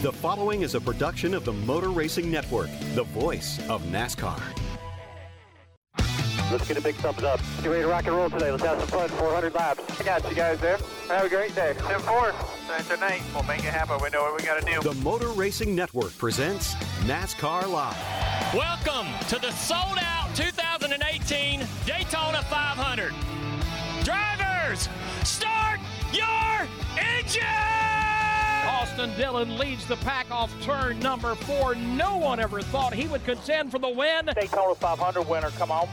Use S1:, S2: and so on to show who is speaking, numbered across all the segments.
S1: The following is a production of the Motor Racing Network, the voice of NASCAR.
S2: Let's get a big thumbs up. Get ready to rock and roll today. Let's have some fun. 400 laps. I got you guys there. Have a great day. 10 4. Tonight. We'll make it happen. We know what we got to do.
S1: The Motor Racing Network presents NASCAR Live.
S3: Welcome to the sold out 2018 Daytona 500. Drivers, start your engine!
S4: Austin Dillon leads the pack off turn number four. No one ever thought he would contend for the win.
S2: Daytona 500 winner. Come on.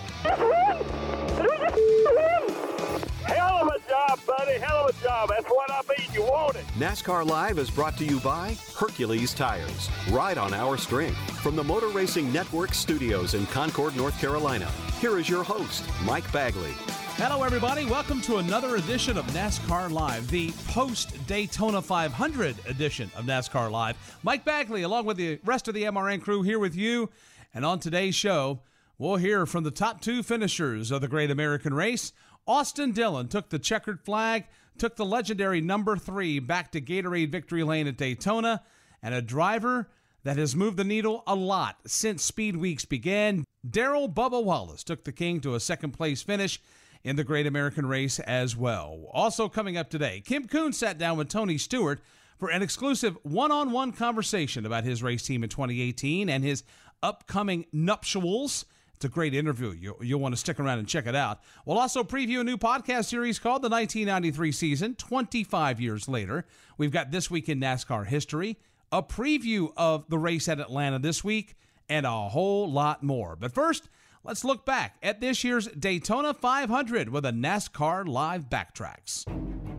S2: Hell of a job, buddy. Hell of a job. That's what I mean. You want it.
S1: NASCAR Live is brought to you by Hercules Tires. Ride on our strength. From the Motor Racing Network studios in Concord, North Carolina, here is your host, Mike Bagley.
S5: Hello, everybody. Welcome to another edition of NASCAR Live, the post Daytona 500 edition of NASCAR Live. Mike Bagley, along with the rest of the MRN crew, here with you. And on today's show, we'll hear from the top two finishers of the Great American Race. Austin Dillon took the checkered flag, took the legendary number three back to Gatorade Victory Lane at Daytona, and a driver that has moved the needle a lot since Speed Weeks began. Darrell Bubba Wallace took the King to a second place finish in the Great American Race as well. Also coming up today, Kim Coon sat down with Tony Stewart for an exclusive one-on-one conversation about his race team in 2018 and his upcoming nuptials. It's a great interview. You'll, you'll want to stick around and check it out. We'll also preview a new podcast series called the 1993 season, 25 years later. We've got This Week in NASCAR History, a preview of the race at Atlanta this week, and a whole lot more. But first, let's look back at this year's Daytona 500 with a NASCAR Live Backtracks.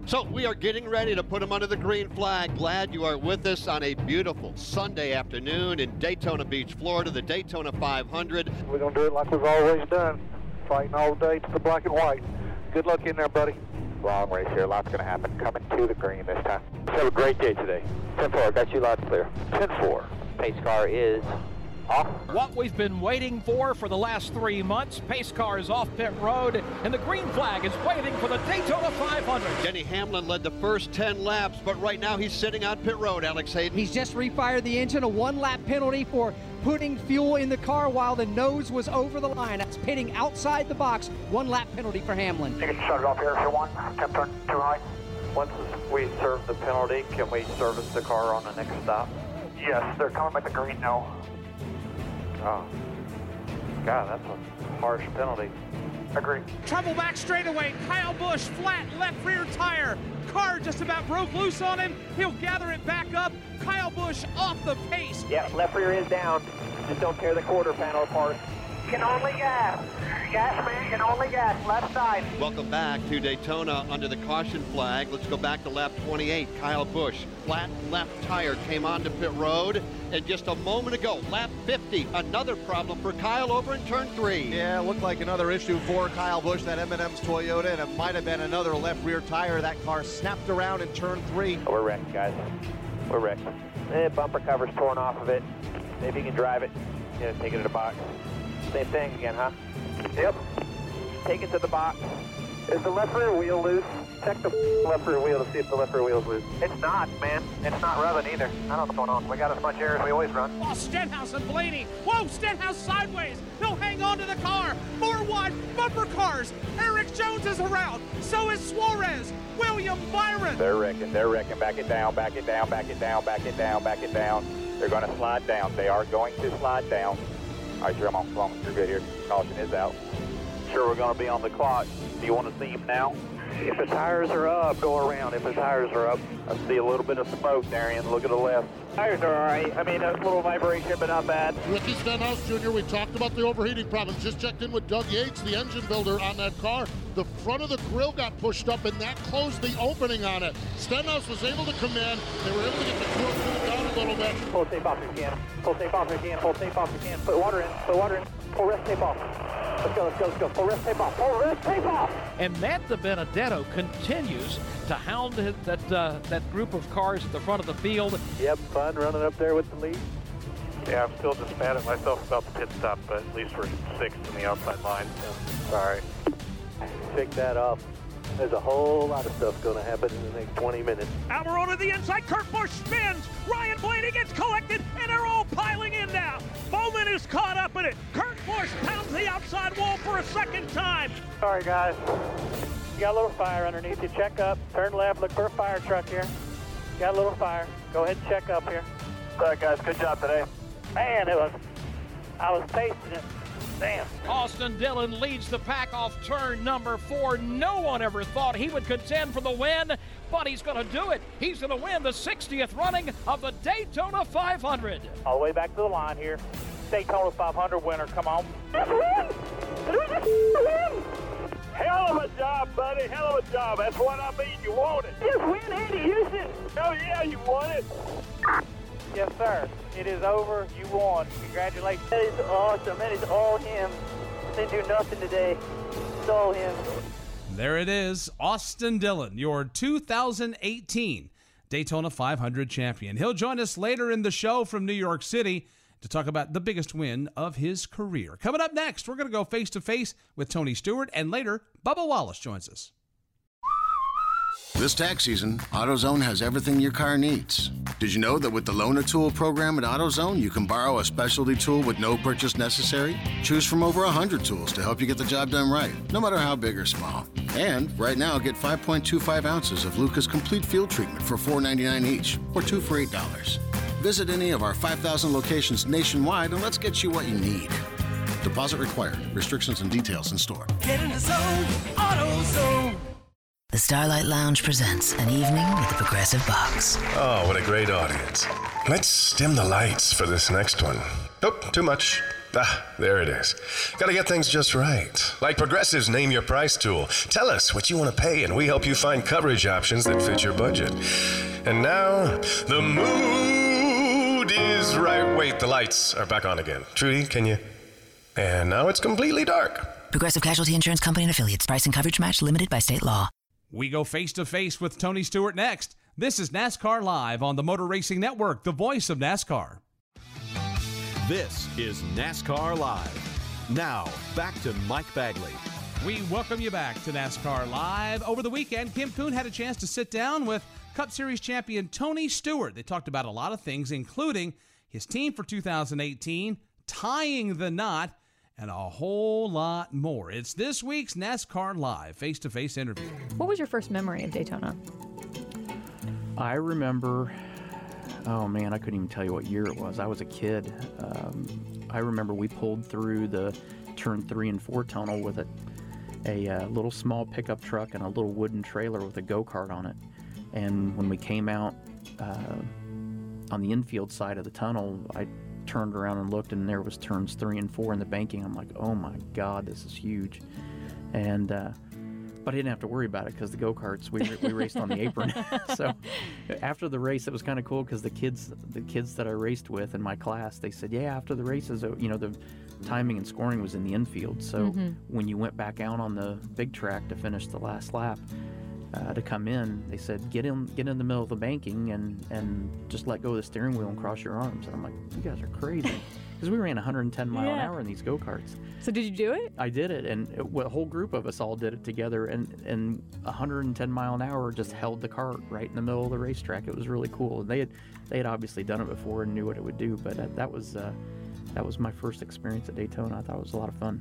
S6: So we are getting ready to put them under the green flag. Glad you are with us on a beautiful Sunday afternoon in Daytona Beach, Florida, the Daytona 500.
S2: We're going to do it like we've always done. Fighting all day to the black and white. Good luck in there, buddy. Long race here. Lots going to happen. Coming to the green this time. Let's have a great day today. 10-4. Got you loud and clear. 10-4. Pace car is off.
S4: What we've been waiting for for the last three months. Pace car is off pit road, and the green flag is waving for the Daytona 500.
S6: Denny Hamlin led the first 10 laps, but right now he's sitting on pit road, Alex Hayden.
S7: He's just refired the engine, a one lap penalty for putting fuel in the car while the nose was over the line. That's pitting outside the box. One lap penalty for Hamlin.
S2: You can shut it off here if you want. Temp turn too high. Once we serve the penalty, can we service the car on the next stop? Yes, they're coming with the green now. Oh. God, that's a harsh penalty. Agree.
S4: Trouble back straightaway. Kyle Busch flat left rear tire. Car just about broke loose on him. He'll gather it back up. Kyle Busch off the pace.
S2: Yeah, left rear is down. Just don't tear the quarter panel apart. Can only gas. Gas, man, can only gas. Left side.
S6: Welcome back to Daytona under the caution flag. Let's go back to lap 28. Kyle Busch, flat left tire, came onto pit road. And just a moment ago, lap 50, another problem for Kyle over in turn three.
S8: Yeah, looked like another issue for Kyle Busch, that M&M's Toyota, and it might have been another left rear tire. That car snapped around in turn three.
S2: We're wrecked, guys. We're wrecked. Eh, bumper cover's torn off of it. Maybe you can drive it. Yeah, take it to the box. Same thing again, huh? Yep. Take it to the box. Is the left rear wheel loose? Check the left rear wheel to see if the left rear wheel's loose. It's not, man. It's not rubbing either. I don't know what's going on. We got as much air as we always run.
S4: Oh, Stenhouse and Blaney. Whoa, Stenhouse sideways. He'll hang on to the car. Four wide bumper cars. Erik Jones is around. So is Suarez. William Byron.
S2: They're wrecking. They're wrecking. Back it down. Back it down. Back it down. Back it down. Back it down. They're going to slide down. They are going to slide down. All right, I'm on. On. You're good here. Caution is out. Sure, we're going to be on the clock. Do you want to see him now? If the tires are up, go around. If the tires are up, I see a little bit of smoke, Darian. Look at the left. Tires are all right. I mean, a little vibration, but not bad.
S9: Ricky Stenhouse Jr., we talked about the overheating problems. Just checked in with Doug Yates, the engine builder on that car. The front of the grill got pushed up, and that closed the opening on it. Stenhouse was able to come in. They were able to get the grill cooled down a little bit.
S10: Pull tape off if you can. Pull tape off if you can. Pull tape off if you can. Put water in. Put water in. Pull rest tape off. Let's go, let's go, let's go. Pull rest tape off. Pull rest tape off.
S4: And Matt Benedetto continues to hound that uh, that group of cars at the front of the field.
S10: Yep, fun running up there with the lead.
S11: Yeah, I'm still just mad at myself about the pit stop, but at least we're sixth in the outside line, so sorry.
S10: Pick that up. There's a whole lot of stuff going to happen in the next 20 minutes.
S4: Almirola to the inside. Kurt Busch spins. Ryan Blaney gets collected, and they're all piling in now. Bowman is caught up in it. Kurt Busch pounds the outside wall for a second time.
S10: Sorry, guys. You got a little fire underneath you. Check up. Turn left. Look for a fire truck here. Got a little fire. Go ahead and check up here. All right, guys. Good job today. Man, it was. I was tasting it. Damn.
S4: Austin Dillon leads the pack off turn number four. No one ever thought he would contend for the win, but he's going to do it. He's going to win the 60th running of the Daytona 500.
S10: All the way back to the line here. Daytona 500 winner. Come on. Hell of a job, buddy. Hell of a job. That's what I mean. You want it. Just win, Andy Houston. Oh, yeah, you want it. Yes, sir. It is over. You won. Congratulations. That is awesome. That is all him. Didn't do nothing today. It's all him.
S5: There it is, Austin Dillon, your 2018 Daytona 500 champion. He'll join us later in the show from New York City to talk about the biggest win of his career. Coming up next, we're going to go face to face with Tony Stewart, and later, Bubba Wallace joins us.
S12: This tax season, AutoZone has everything your car needs. Did you know that with the Loaner Tool program at AutoZone, you can borrow a specialty tool with no purchase necessary? Choose from over 100 tools to help you get the job done right, no matter how big or small. And right now, get 5.25 ounces of Lucas Complete Fuel Treatment for $4.99 each, or two for $8. Visit any of our 5,000 locations nationwide and let's get you what you need. Deposit required. Restrictions and details in store.
S13: Get in the zone, AutoZone. The Starlight Lounge presents an evening with the Progressive Box.
S14: Oh, what a great audience. Let's dim the lights for this next one. Nope, too much. Ah, there it is. Gotta get things just right. Like Progressive's Name Your Price tool. Tell us what you want to pay, and we help you find coverage options that fit your budget. And now, the mood is right. Wait, the lights are back on again. Trudy, can you? And now it's completely dark.
S13: Progressive Casualty Insurance Company and affiliates. Price and coverage match limited by state law.
S5: We go face to face with Tony Stewart next. This is NASCAR Live on the Motor Racing Network, the voice of NASCAR.
S1: This is NASCAR Live. Now, back to Mike Bagley.
S5: We welcome you back to NASCAR Live. Over the weekend, Kim Coon had a chance to sit down with Cup Series champion Tony Stewart. They talked about a lot of things, including his team for 2018, tying the knot, and a whole lot more. It's this week's NASCAR Live face to face interview.
S15: What was your first memory of Daytona?
S16: I remember, oh man, I couldn't even tell you what year it was. I was a kid. Um, I remember we pulled through the turn three and four tunnel with a, a, uh, little small pickup truck and a little wooden trailer with a go kart on it. And when we came out uh, on the infield side of the tunnel, I turned around and looked, and there was turns three and four in the banking. I'm like, oh my god, this is huge. And uh, but I didn't have to worry about it because the go karts we, we raced on the apron. so after the race, it was kind of cool because the kids the kids that I raced with in my class they said, yeah, after the races, you know the timing and scoring was in the infield. So
S15: Mm-hmm.
S16: when you went back out on the big track to finish the last lap. Uh, to come in, they said get in, get in the middle of the banking and and just let go of the steering wheel and cross your arms. And I'm like, you guys are crazy, because we ran 110 mile an hour in these go karts.
S15: So did you do it?
S16: I did it, and it, well, a whole group of us all did it together, and and 110 mile an hour just held the cart right in the middle of the racetrack. It was really cool. And They had they had obviously done it before and knew what it would do, but that, that was uh, that was my first experience at Daytona. I thought it was a lot of fun.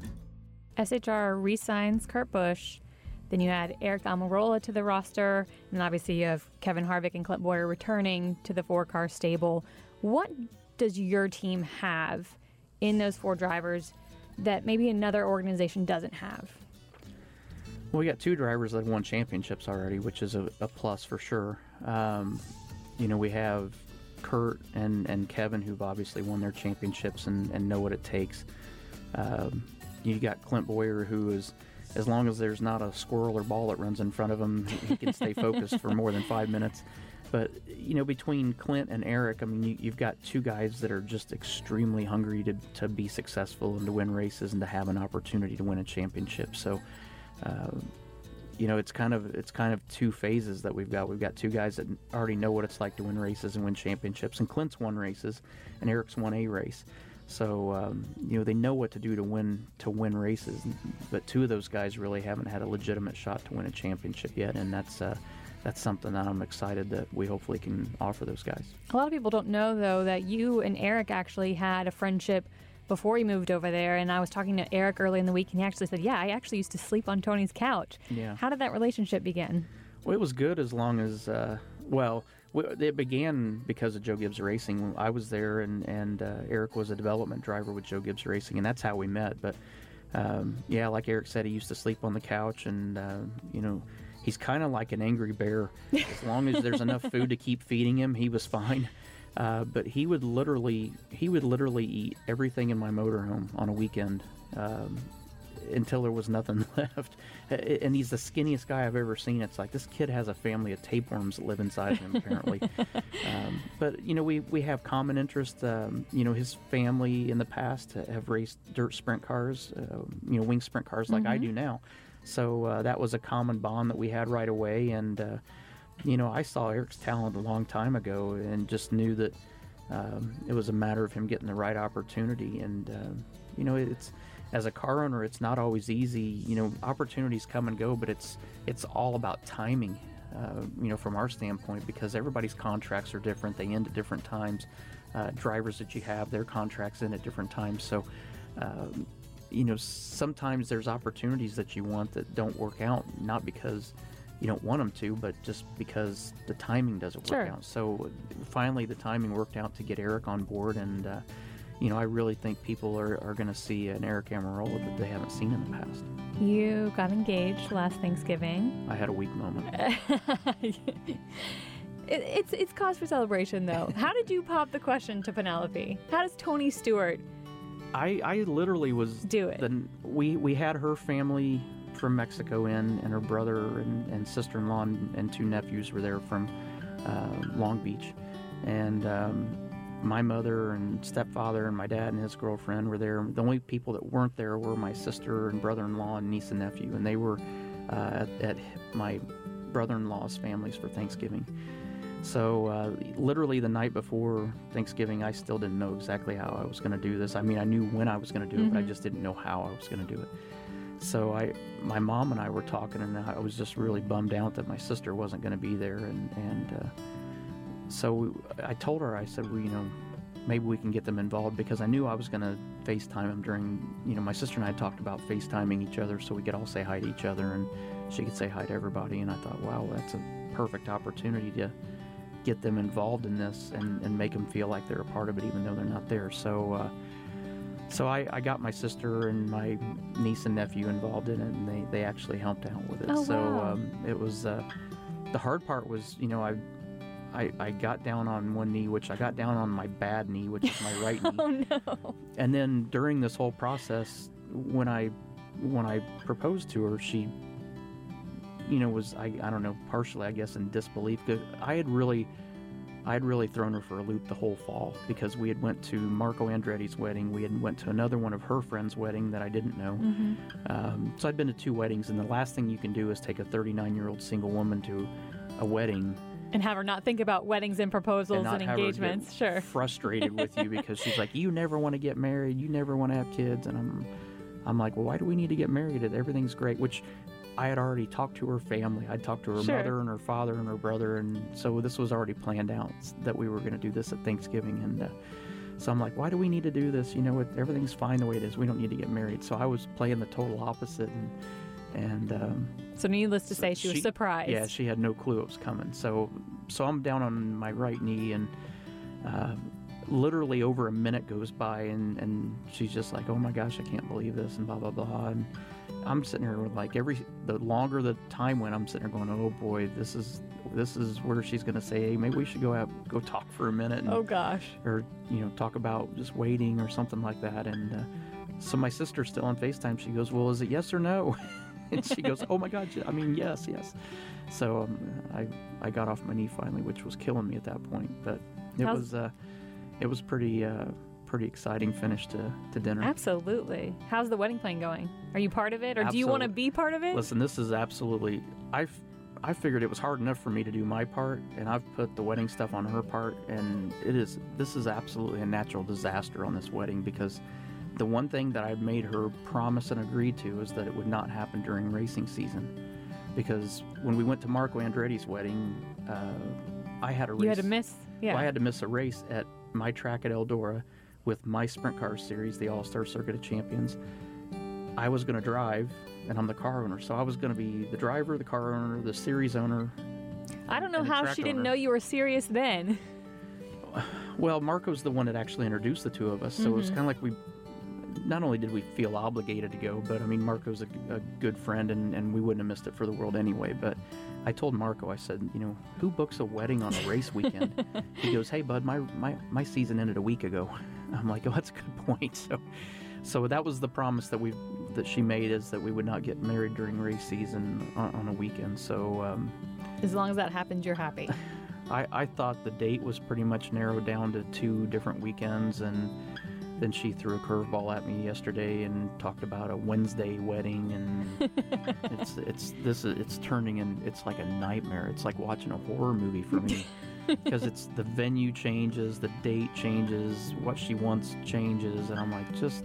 S15: SHR re-signs Kurt Busch. Then you add Aric Almirola to the roster, and obviously you have Kevin Harvick and Clint Bowyer returning to the four-car stable. What does your team have in those four drivers that maybe another organization doesn't have?
S16: Well, we got two drivers that won championships already, which is a, a plus for sure. Um, you know, we have Kurt and, and Kevin, who've obviously won their championships and, and know what it takes. Um, you got Clint Bowyer, who is, as long as there's not a squirrel or ball that runs in front of him, he can stay focused for more than five minutes. but you know, between Clint and Aric, I mean, you, you've got two guys that are just extremely hungry to, to be successful and to win races and to have an opportunity to win a championship. So, uh, you know, it's kind of it's kind of two phases that we've got. We've got two guys that already know what it's like to win races and win championships, and Clint's won races, and Aric's won a race. So um, you know they know what to do to win to win races, but two of those guys really haven't had a legitimate shot to win a championship yet, and that's uh, that's something that I'm excited that we hopefully can offer those guys.
S17: A lot of people don't know though that you and Aric actually had a friendship before he moved over there. And I was talking to Aric early in the week, and he actually said, "Yeah, I actually used to sleep on Tony's couch."
S16: Yeah.
S17: How did that relationship begin?
S16: Well, it was good as long as uh, well. It began because of Joe Gibbs Racing. I was there, and and uh, Aric was a development driver with Joe Gibbs Racing, and that's how we met. But um, yeah, like Aric said, he used to sleep on the couch, and uh, you know, he's kind of like an angry bear. As long as there's enough food to keep feeding him, he was fine. Uh, but he would literally he would literally eat everything in my motorhome on a weekend um, until there was nothing left. And he's the skinniest guy I've ever seen. It's like this kid has a family of tapeworms that live inside him apparently. um, but you know we we have common interests. Um, you know his family in the past have raced dirt sprint cars, uh, you know wing sprint cars like mm-hmm. I do now. So uh, that was a common bond that we had right away and uh, you know, I saw Aric's talent a long time ago and just knew that um, it was a matter of him getting the right opportunity. And, uh, you know, it's as a car owner, it's not always easy. You know, opportunities come and go, but it's it's all about timing. Uh, you know, from our standpoint, because everybody's contracts are different. They end at different times. Uh, drivers that you have, their contracts end at different times. So, um, you know, sometimes there's opportunities that you want that don't work out, not because you don't want them to, but just because the timing doesn't work
S17: sure.
S16: out. So finally, the timing worked out to get Aric on board, and uh, you know, I really think people are, are going to see an Aric Almirola that they haven't seen in the past.
S17: You got engaged last Thanksgiving.
S16: I had a weak moment.
S17: it, it's it's cause for celebration, though. How did you pop the question to Pennelope? How does Tony Stewart?
S16: I, I literally was
S17: do it.
S16: The, we we had her family from Mexico in, and her brother and, and sister in law and, and, two nephews were there from uh, Long Beach. And um, my mother and stepfather and my dad and his girlfriend were there. The only people that weren't there were my sister and brother in law and niece and nephew. And they were uh, at, at, my brother in law's families for Thanksgiving. So, uh, literally the night before Thanksgiving, I still didn't know exactly how I was going to do this. I mean, I knew when I was going to do it, mm-hmm. but I mm-hmm. just didn't know how I was going to do it. So I, my mom and I were talking, and I was just really bummed out that my sister wasn't going to be there, and and uh, so I told her, I said, well, you know, maybe we can get them involved because I knew I was going to FaceTime them during, you know, my sister and I talked about FaceTiming each other so we could all say hi to each other, and she could say hi to everybody, and I thought, wow, that's a perfect opportunity to get them involved in this and, and make them feel like they're a part of it even though they're not there. So. Uh, so I, I, got my sister and my niece and nephew involved in it, and they, they actually helped out with it.
S17: Oh,
S16: so
S17: wow.
S16: um, it was uh, the hard part was you know I, I I got down on one knee, which I got down on my bad knee, which is my right knee.
S17: oh no!
S16: And then during this whole process, when I when I proposed to her, she you know was I I don't know partially I guess in disbelief. because I had really I had really thrown her for a loop the whole fall because we had went to Marco Andretti's wedding. We had went to another one of her friends' wedding that I didn't know.
S17: Mm-hmm.
S16: Um, so I'd been to two weddings, and the last thing you can do is take a 39-year-old single woman to a wedding
S17: and have her not think about weddings and proposals
S16: and,
S17: and engagements. sure.
S16: Frustrated with you because she's like, "You never want to get married. You never want to have kids," and I'm, I'm like, "Well, why do we need to get married? Everything's great." Which I had already talked to her family. I'd talked to her
S17: sure.
S16: mother and her father and her brother, and so this was already planned out that we were going to do this at Thanksgiving. And uh, so I'm like, why do we need to do this? You know, everything's fine the way it is. We don't need to get married. So I was playing the total opposite, and and um,
S17: so needless to
S16: so
S17: say, she, she, was surprised.
S16: Yeah, she had no clue it was coming. So so I'm down on my right knee, and uh, literally over a minute goes by, and and she's just like, oh my gosh, I can't believe this, and blah blah blah, and I'm sitting here with like every the longer the time went, I'm sitting here going, oh boy, this is this is where she's gonna say, hey, maybe we should go out go talk for a minute. And,
S17: oh gosh.
S16: Or you know talk about just waiting or something like that. And uh, so my sister's still on Facetime. She goes, well, is it yes or no? and she goes, oh my God, I mean yes, yes. So um, I I got off my knee finally, which was killing me at that point. But it
S17: How's-
S16: was uh, it was pretty uh, pretty exciting finish to, to dinner.
S17: Absolutely. How's the wedding plan going? Are you part of it, or do you want to be part of it?
S16: Listen, this is absolutely. I I figured it was hard enough for me to do my part, and I've put the wedding stuff on her part, and it is. This is absolutely a natural disaster on this wedding because the one thing that I made her promise and agree to is that it would not happen during racing season. Because when we went to Marco Andretti's wedding, uh, I had a race.
S17: You had to miss- yeah.
S16: Well, I had to miss a race at my track at Eldora with my sprint car series, the All Star Circuit of Champions. I was going to drive, and I'm the car owner, so I was going to be the driver, the car owner, the series owner.
S17: I don't know how she didn't
S16: owner.
S17: know you were serious then.
S16: Well, Marco's the one that actually introduced the two of us, so it's
S17: Mhm.
S16: kind of like we. Not only did we feel obligated to go, but I mean, Marco's a, a good friend, and, and we wouldn't have missed it for the world anyway. But I told Marco, I said, you know, who books a wedding on a race weekend? he goes, hey, bud, my, my, my season ended a week ago. I'm like, oh, that's a good point. So, so that was the promise that we that she made is that we would not get married during race season on, on a weekend. So. Um,
S17: As long as that happens, you're happy.
S16: I, I thought the date was pretty much narrowed down to two different weekends, and then she threw a curveball at me yesterday and talked about a Wednesday wedding, and it's it's this is it's turning in it's like a nightmare. It's like watching a horror movie for me because it's the venue changes, the date changes, what she wants changes, and I'm like just.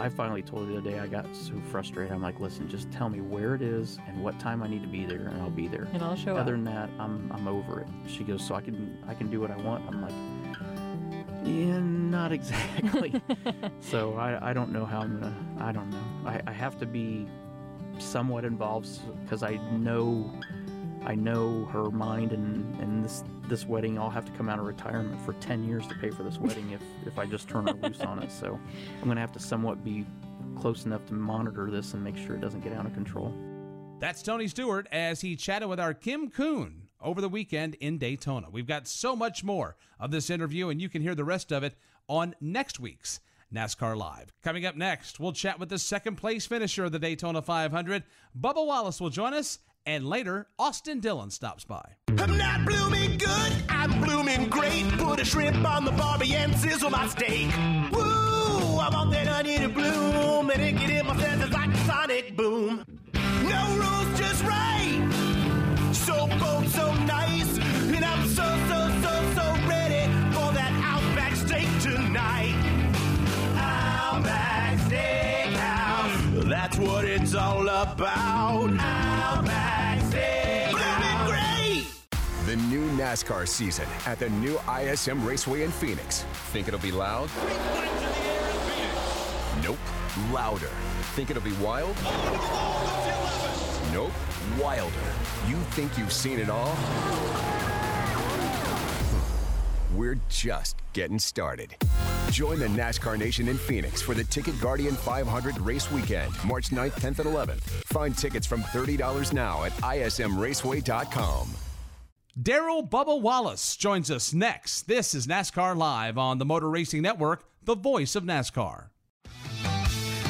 S16: I finally told her the other day I got so frustrated. I'm like, listen, just tell me where it is and what time I need to be there, and I'll be there.
S17: And I'll show
S16: Other
S17: up.
S16: than that, I'm I'm over it. She goes, so I can I can do what I want. I'm like, yeah, not exactly. so I I don't know how I'm gonna. I don't know. I I have to be somewhat involved because I know I know her mind and and this this wedding. I'll have to come out of retirement for ten years to pay for this wedding if if I just turn her loose on it. So I'm gonna have to somewhat be close enough to monitor this and make sure it doesn't get out of control.
S5: That's Tony Stewart as he chatted with our Kim Coon over the weekend in Daytona. We've got so much more of this interview, and you can hear the rest of it on next week's NASCAR Live. Coming up next, we'll chat with the second place finisher of the Daytona 500. Bubba Wallace will join us, and later, Austin Dillon stops by.
S18: I'm not blooming good, I'm blooming great. Put a shrimp on the barbie and sizzle my steak. Woo! I want that honey to bloom and it get in my senses like a sonic boom. No right. So so nice, and I'm so so so so ready for that Outback steak tonight. Outback Steakhouse, that's what it's all about. Outback Steakhouse, great.
S19: The new NASCAR season at the new ISM Raceway in Phoenix. Think it'll be loud? Nope. Louder. Think it'll be wild? Nope. Wilder. You think you've seen it all? We're just getting started. Join the NASCAR Nation in Phoenix for the Ticket Guardian 500 race weekend, March 9th, 10th, and 11th. Find tickets from $30 now at ismraceway.com.
S5: Darrell Bubba Wallace joins us next. This is NASCAR Live on the Motor Racing Network, the voice of NASCAR.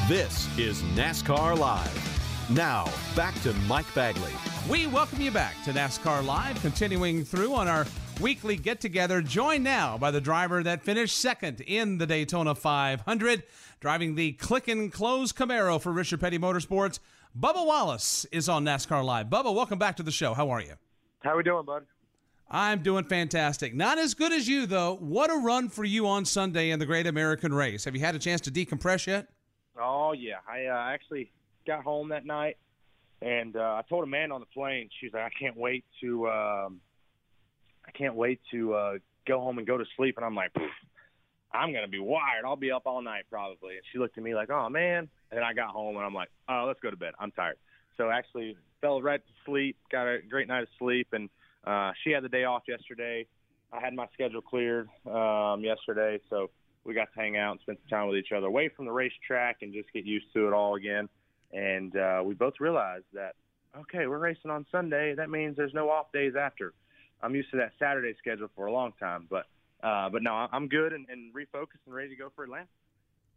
S1: This is NASCAR Live. Now, back to Mike Bagley.
S5: We welcome you back to NASCAR Live, continuing through on our weekly get together. Joined now by the driver that finished second in the Daytona 500, driving the click and close Camaro for Richard Petty Motorsports. Bubba Wallace is on NASCAR Live. Bubba, welcome back to the show. How are you?
S20: How are we doing, bud?
S5: I'm doing fantastic. Not as good as you, though. What a run for you on Sunday in the Great American Race. Have you had a chance to decompress yet?
S20: Oh yeah, I uh, actually got home that night, and uh, I told Amanda on the plane. She's like, I can't wait to, um, I can't wait to uh, go home and go to sleep. And I'm like, "Pfft, I'm gonna be wired. I'll be up all night probably. And she looked at me like, Oh man. And then I got home and I'm like, Oh, let's go to bed. I'm tired. So actually fell right to sleep. Got a great night of sleep, and uh, she had the day off yesterday. I had my schedule cleared um, yesterday, so we got to hang out and spend some time with each other away from the racetrack and just get used to it all again. And uh, we both realized that okay, we're racing on Sunday. That means there's no off days after. I'm used to that Saturday schedule for a long time, but uh, but no, I'm good and, and refocused and ready to go for Atlanta.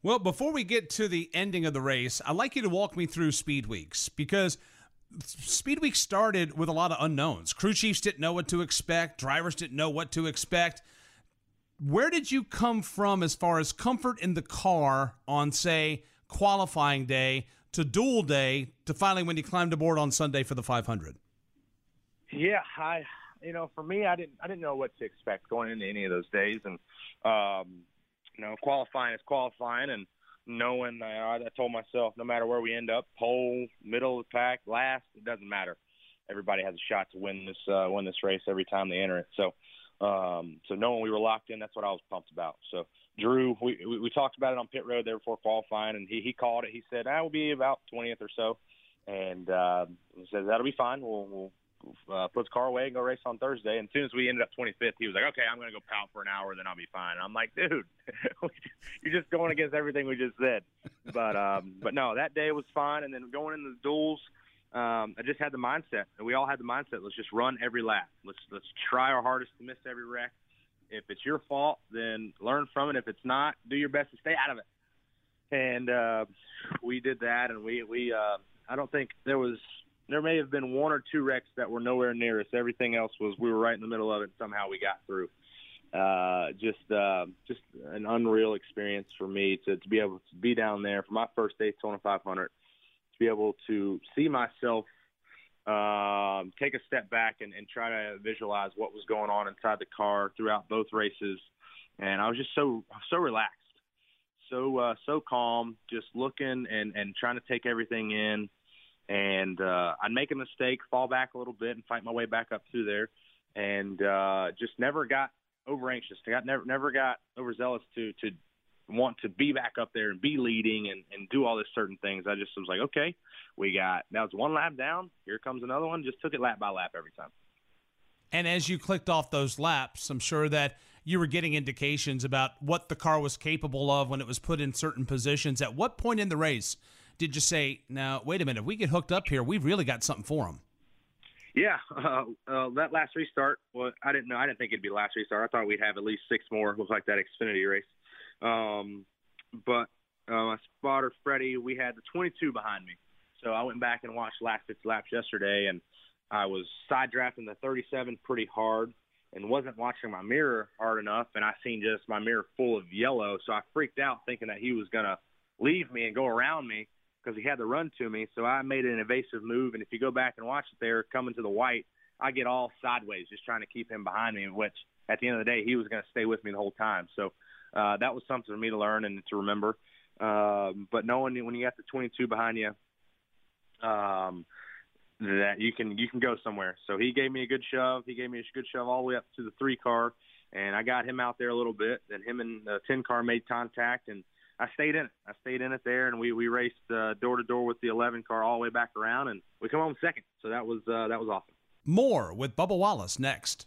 S5: Well, before we get to the ending of the race, I'd like you to walk me through Speed Weeks because Speed Week started with a lot of unknowns. Crew chiefs didn't know what to expect, drivers didn't know what to expect. Where did you come from as far as comfort in the car on, say, qualifying day to dual day to finally when you climbed aboard on Sunday for the 500?
S20: Yeah, I you know for me I didn't I didn't know what to expect going into any of those days, and um, you know qualifying is qualifying, and knowing uh, I told myself no matter where we end up, pole, middle of the pack, last, it doesn't matter. Everybody has a shot to win this uh, win this race every time they enter it. So um, so knowing we were locked in, that's what I was pumped about. So Drew, we, we we talked about it on pit road there before qualifying, and he he called it. He said, "I will be about 20th or so," and uh, he said that'll be fine. We'll we'll uh, put the car away and go race on Thursday. And as soon as we ended up 25th, he was like, "Okay, I'm going to go pout for an hour, then I'll be fine." And I'm like, "Dude, you're just going against everything we just said." But um, but no, that day was fine. And then going into the duels, um, I just had the mindset, and we all had the mindset. Let's just run every lap. Let's let's try our hardest to miss every wreck. If it's your fault, then learn from it. If it's not, do your best to stay out of it. And uh, we did that, and we we uh, I don't think there was there may have been one or two wrecks that were nowhere near us. Everything else was we were right in the middle of it. Somehow we got through. Uh, just uh, just an unreal experience for me to to be able to be down there for my first Daytona 500, to be able to see myself um, take a step back and, and try to visualize what was going on inside the car throughout both races. And I was just so so relaxed, so uh, so calm, just looking and and trying to take everything in. And uh, I'd make a mistake, fall back a little bit, and fight my way back up through there, and uh, just never got over anxious. I got never never got overzealous to to want to be back up there and be leading and, and do all this certain things. I just was like, okay, we got that was one lap down. Here comes another one. Just took it lap by lap every time.
S5: And as you clicked off those laps, I'm sure that you were getting indications about what the car was capable of when it was put in certain positions. At what point in the race did you say, "Now, wait a minute, if we get hooked up here, we've really got something for them"?
S20: Yeah, uh, uh, that last restart. Well, I didn't know. I didn't think it'd be last restart. I thought we'd have at least six more. Look like that Xfinity race. Um, but uh, my spotter Freddie, we had the 22 behind me. So I went back and watched last six laps yesterday, and I was side drafting the 37 pretty hard and wasn't watching my mirror hard enough, and I seen just my mirror full of yellow. So I freaked out thinking that he was gonna leave me and go around me because he had to run to me. So I made an evasive move, and if you go back and watch it there, coming to the white, I get all sideways just trying to keep him behind me. Which at the end of the day, he was to stay with me the whole time. So uh, that was something for me to learn and to remember. Um, but knowing when you got the 22 behind you, um, that you can you can go somewhere. So he gave me a good shove. He gave me a good shove all the way up to the three car, and I got him out there a little bit. Then him and the 10 car made contact, and I stayed in it. I stayed in it there, and we we raced uh, door to door with the 11 car all the way back around, and we come home second. So that was uh, that was awesome.
S5: More with Bubba Wallace next.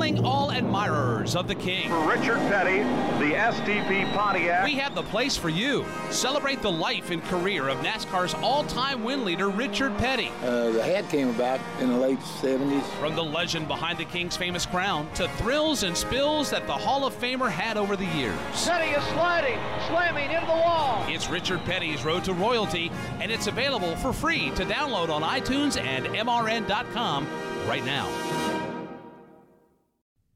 S5: Calling all admirers of the King.
S21: For Richard Petty, the STP Pontiac.
S5: We have the place for you. Celebrate the life and career of NASCAR's all-time win leader, Richard Petty.
S22: Uh, the hat came about in the late 70s.
S5: From the legend behind the King's famous crown to thrills and spills that the Hall of Famer had over the years.
S23: Petty is sliding, slamming into the wall.
S5: It's Richard Petty's Road to Royalty, and it's available for free to download on iTunes and MRN.com right now.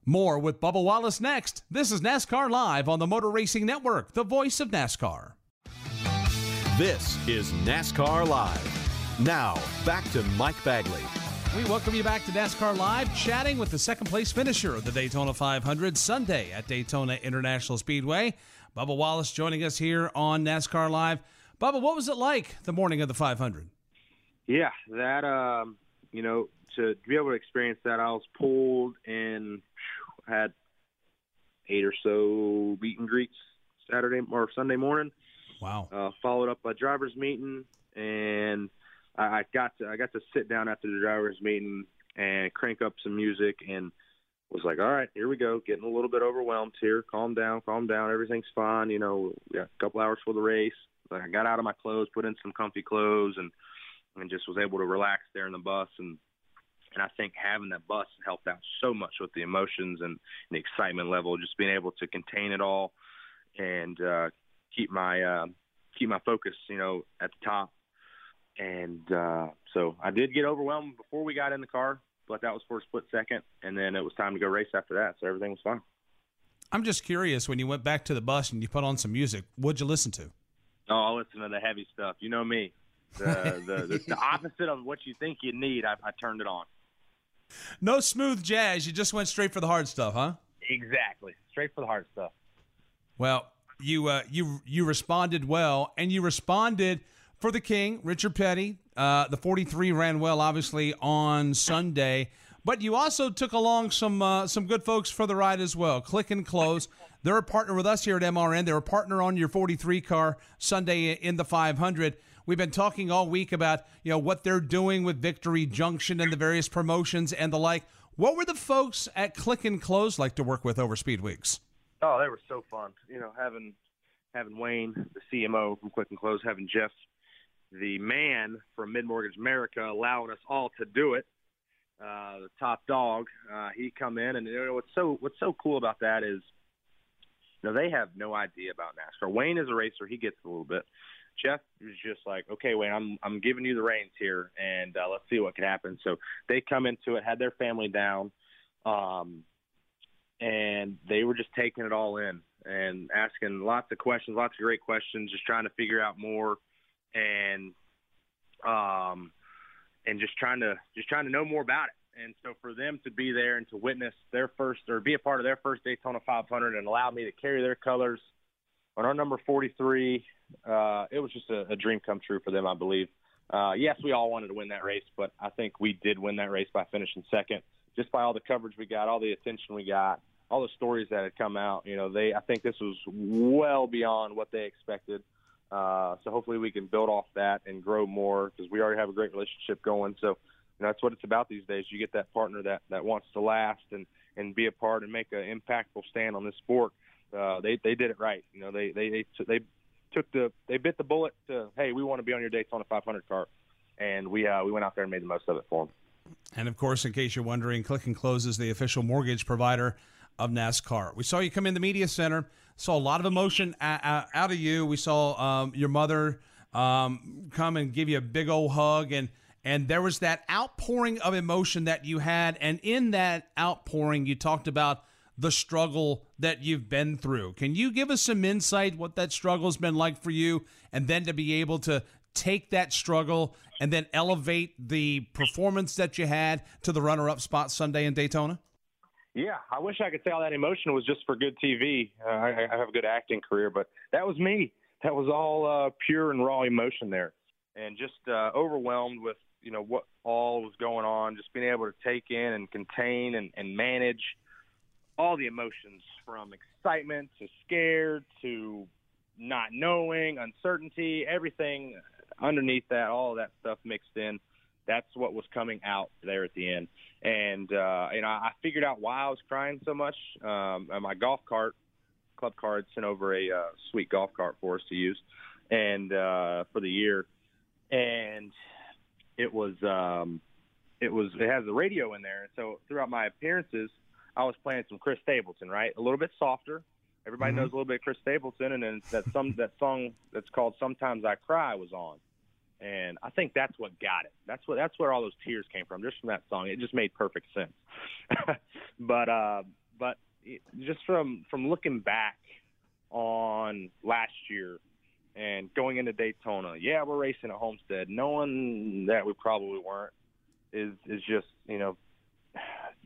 S5: More with Bubba Wallace next. This is NASCAR Live on the Motor Racing Network, the voice of NASCAR.
S1: This is NASCAR Live. Now, back to Mike Bagley.
S5: We welcome you back to NASCAR Live, chatting with the second place finisher of the Daytona 500 Sunday at Daytona International Speedway. Bubba Wallace joining us here on NASCAR Live. Bubba, what was it like the morning of the 500?
S20: Yeah, that um, you know, to be able to experience that, I was pulled and had eight or so meet and greets Saturday or Sunday morning.
S5: Wow.
S20: Uh, followed up by driver's meeting, and I, I got to I got to sit down after the drivers' meeting and crank up some music and was like, all right, here we go. Getting a little bit overwhelmed here. Calm down, calm down. Everything's fine. You know, we got a couple hours for the race. I got out of my clothes, put in some comfy clothes, and and just was able to relax there in the bus. And and I think having that bus helped out so much with the emotions and, and the excitement level. Just being able to contain it all and uh, keep my uh, keep my focus, you know, at the top. And uh, so I did get overwhelmed before we got in the car, but that was for a split second, and then it was time to go race after that. So everything was fine.
S5: I'm just curious when you went back to the bus and you put on some music, what'd you listen to?
S20: Oh, I listen to the heavy stuff. You know me. The the, the, the opposite of what you think you need, I, I turned it on.
S5: No smooth jazz. You just went straight for the hard stuff, huh?
S20: Exactly. Straight for the hard stuff.
S5: Well, you uh, you you responded well, and you responded for the King, Richard Petty. Uh, the 43 ran well, obviously on Sunday, but you also took along some uh, some good folks for the ride as well. Click and Close. They're a partner with us here at MRN. They're a partner on your 43 car Sunday in the 500. We've been talking all week about you know what they're doing with Victory Junction and the various promotions and the like. What were the folks at Click and Close like to work with over Speed Weeks?
S20: Oh, they were so fun. You know, having having Wayne, the CMO from Click and Close, having Jeff, the man from Mid Mortgage America, allowing us all to do it. Uh, the top dog, uh, he come in, and you know what's so what's so cool about that is, you know, they have no idea about NASCAR. Wayne is a racer; he gets a little bit. Jeff was just like, okay, Wayne, I'm I'm giving you the reins here, and uh, let's see what can happen. So they come into it, had their family down, um, and they were just taking it all in and asking lots of questions, lots of great questions, just trying to figure out more, and um, and just trying to just trying to know more about it. And so for them to be there and to witness their first or be a part of their first Daytona 500 and allow me to carry their colors on our number 43 uh, it was just a, a dream come true for them, I believe. Uh, yes, we all wanted to win that race, but I think we did win that race by finishing second, just by all the coverage we got, all the attention we got, all the stories that had come out. You know, they I think this was well beyond what they expected. Uh, so hopefully we can build off that and grow more because we already have a great relationship going. So you know, that's what it's about these days. You get that partner that that wants to last and and be a part and make an impactful stand on this sport. Uh, they they did it right. You know, they they they they took the they bit the bullet to hey we want to be on your Daytona 500 car, and we uh, we went out there and made the most of it for them.
S5: And of course, in case you're wondering, Click and Close is the official mortgage provider of NASCAR. We saw you come in the media center, saw a lot of emotion out of you. We saw um, your mother um, come and give you a big old hug, and and there was that outpouring of emotion that you had, and in that outpouring, you talked about the struggle that you've been through. Can you give us some insight what that struggle's been like for you and then to be able to take that struggle and then elevate the performance that you had to the runner-up spot Sunday in Daytona?
S20: Yeah, I wish I could say all that emotion was just for good TV. Uh, I, I have a good acting career, but that was me. That was all uh, pure and raw emotion there, and just uh, overwhelmed with you know what all was going on. Just being able to take in and contain and, and manage all the emotions from excitement to scared to not knowing, uncertainty, everything underneath that, all that stuff mixed in. That's what was coming out there at the end. And, uh, you know, I figured out why I was crying so much. Um, my golf cart, Club Car sent over a uh, sweet golf cart for us to use and uh, for the year. And it was, um, it was, it has the radio in there. And so throughout my appearances – I was playing some Chris Stapleton, right? A little bit softer. Everybody mm-hmm. knows a little bit of Chris Stapleton, and then that some that song that's called "Sometimes I Cry" was on, and I think that's what got it. That's what that's where all those tears came from, just from that song. It just made perfect sense. but uh, but just from from looking back on last year and going into Daytona, yeah, we're racing at Homestead, knowing that we probably weren't is is just you know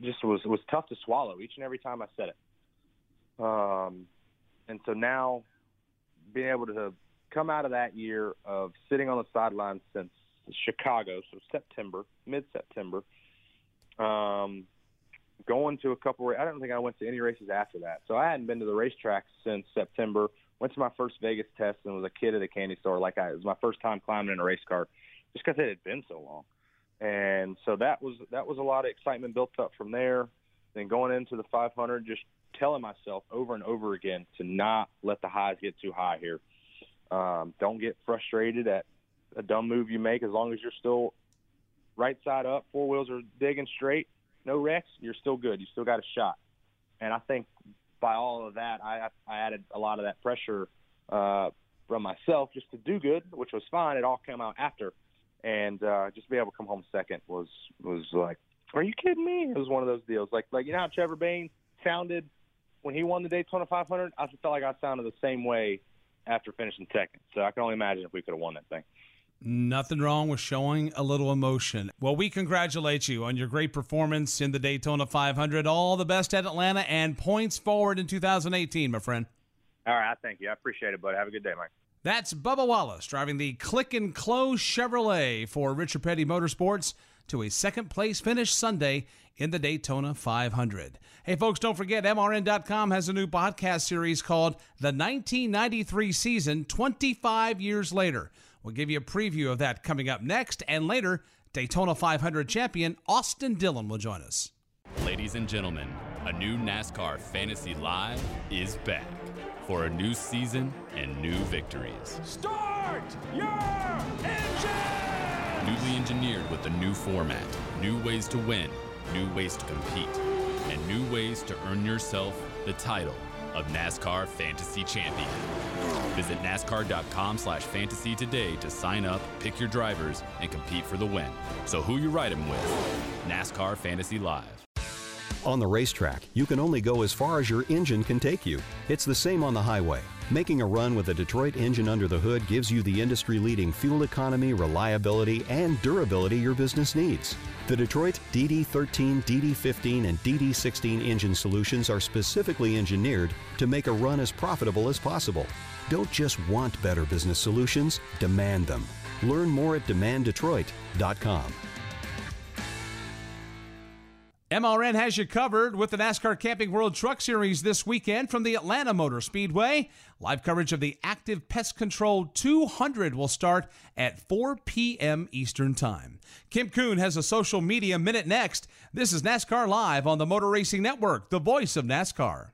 S20: just was was tough to swallow each and every time I said it. Um, and so now being able to come out of that year of sitting on the sidelines since Chicago, so September, mid September, um, going to a couple. I don't think I went to any races after that. So I hadn't been to the racetrack since September. went to my first Vegas test and was a kid at a candy store. Like I, it was my first time climbing in a race car, just because it had been so long. And so that was that was a lot of excitement built up from there. Then going into the 500, just telling myself over and over again to not let the highs get too high here. Um, don't get frustrated at a dumb move you make as long as you're still right side up, four wheels are digging straight, no wrecks, you're still good. You still got a shot. And I think by all of that, I, I added a lot of that pressure uh, from myself just to do good, which was fine. It all came out after, and uh, just to be able to come home second was was like, are you kidding me? It was one of those deals. Like like you know how Trevor Bayne sounded when he won the Daytona 500. I felt like I sounded the same way after finishing second. So I can only imagine if we could have won that thing.
S5: Nothing wrong with showing a little emotion. Well, we congratulate you on your great performance in the Daytona 500. All the best at Atlanta and points forward in 2018, my friend.
S20: All right, I thank you. I appreciate it, bud. Have a good day, Mike.
S5: That's Bubba Wallace driving the Click and Close Chevrolet for Richard Petty Motorsports to a second place finish Sunday in the Daytona 500. Hey, folks, don't forget MRN.com has a new podcast series called The 1993 Season 25 Years Later. We'll give you a preview of that coming up next, and later, Daytona 500 champion Austin Dillon will join us.
S24: Ladies and gentlemen, a new NASCAR Fantasy Live is back for a new season and new victories.
S18: Start your engine!
S24: Newly engineered with a new format, new ways to win, new ways to compete, and new ways to earn yourself the title of NASCAR Fantasy Champion. Visit NASCAR.com slash fantasy today to sign up, pick your drivers, and compete for the win. So who you riding with? NASCAR Fantasy Live.
S1: On the racetrack, you can only go as far as your engine can take you. It's the same on the highway. Making a run with a Detroit engine under the hood gives you the industry leading fuel economy, reliability, and durability your business needs. The Detroit DD13, DD15, and DD16 engine solutions are specifically engineered to make a run as profitable as possible. Don't just want better business solutions, demand them. Learn more at demanddetroit.com.
S5: MRN has you covered with the NASCAR Camping World Truck Series this weekend from the Atlanta Motor Speedway. Live coverage of the Active Pest Control 200 will start at 4 p.m. Eastern Time. Kim Coon has a social media minute next. This is NASCAR Live on the Motor Racing Network, the voice of NASCAR.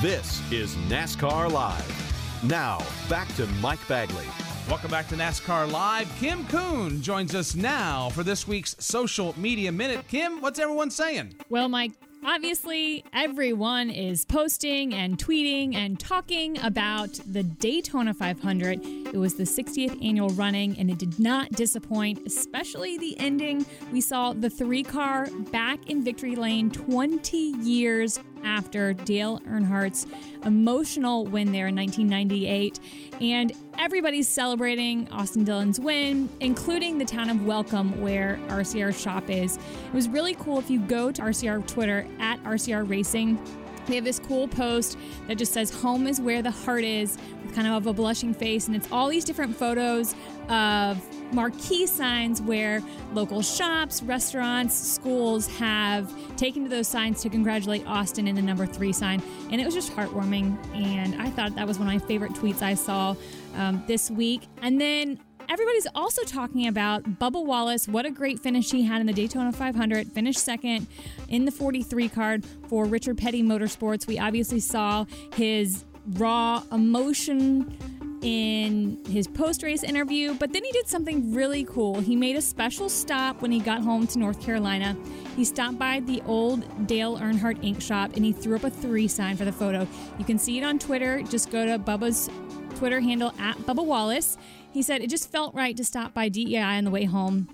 S1: This is NASCAR Live. Now, back to Mike Bagley.
S5: Welcome back to NASCAR Live. Kim Coon joins us now for this week's Social Media Minute. Kim, what's everyone saying?
S15: Well, Mike, obviously everyone is posting and tweeting and talking about the Daytona 500. It was the 60th annual running and it did not disappoint, especially the ending. We saw the three car back in victory lane 20 years after Dale Earnhardt's emotional win there in 1998. And everybody's celebrating Austin Dillon's win, including the town of Welcome, where RCR shop is. It was really cool if you go to RCR Twitter at RCR Racing. They have this cool post that just says home is where the heart is with kind of a blushing face and it's all these different photos of marquee signs where local shops, restaurants, schools have taken to those signs to congratulate Austin in the number three sign. And it was just heartwarming. And I thought that was one of my favorite tweets I saw um, this week. And then everybody's also talking about Bubba Wallace. What a great finish he had in the Daytona 500. Finished second in the 43 card for Richard Petty Motorsports. We obviously saw his raw emotion in his post race interview, but then he did something really cool. He made a special stop when he got home to North Carolina. He stopped by the old Dale Earnhardt Inc. shop and he threw up a three sign for the photo. You can see it on Twitter. Just go to Bubba's Twitter handle at Bubba Wallace. He said it just felt right to stop by DEI on the way home.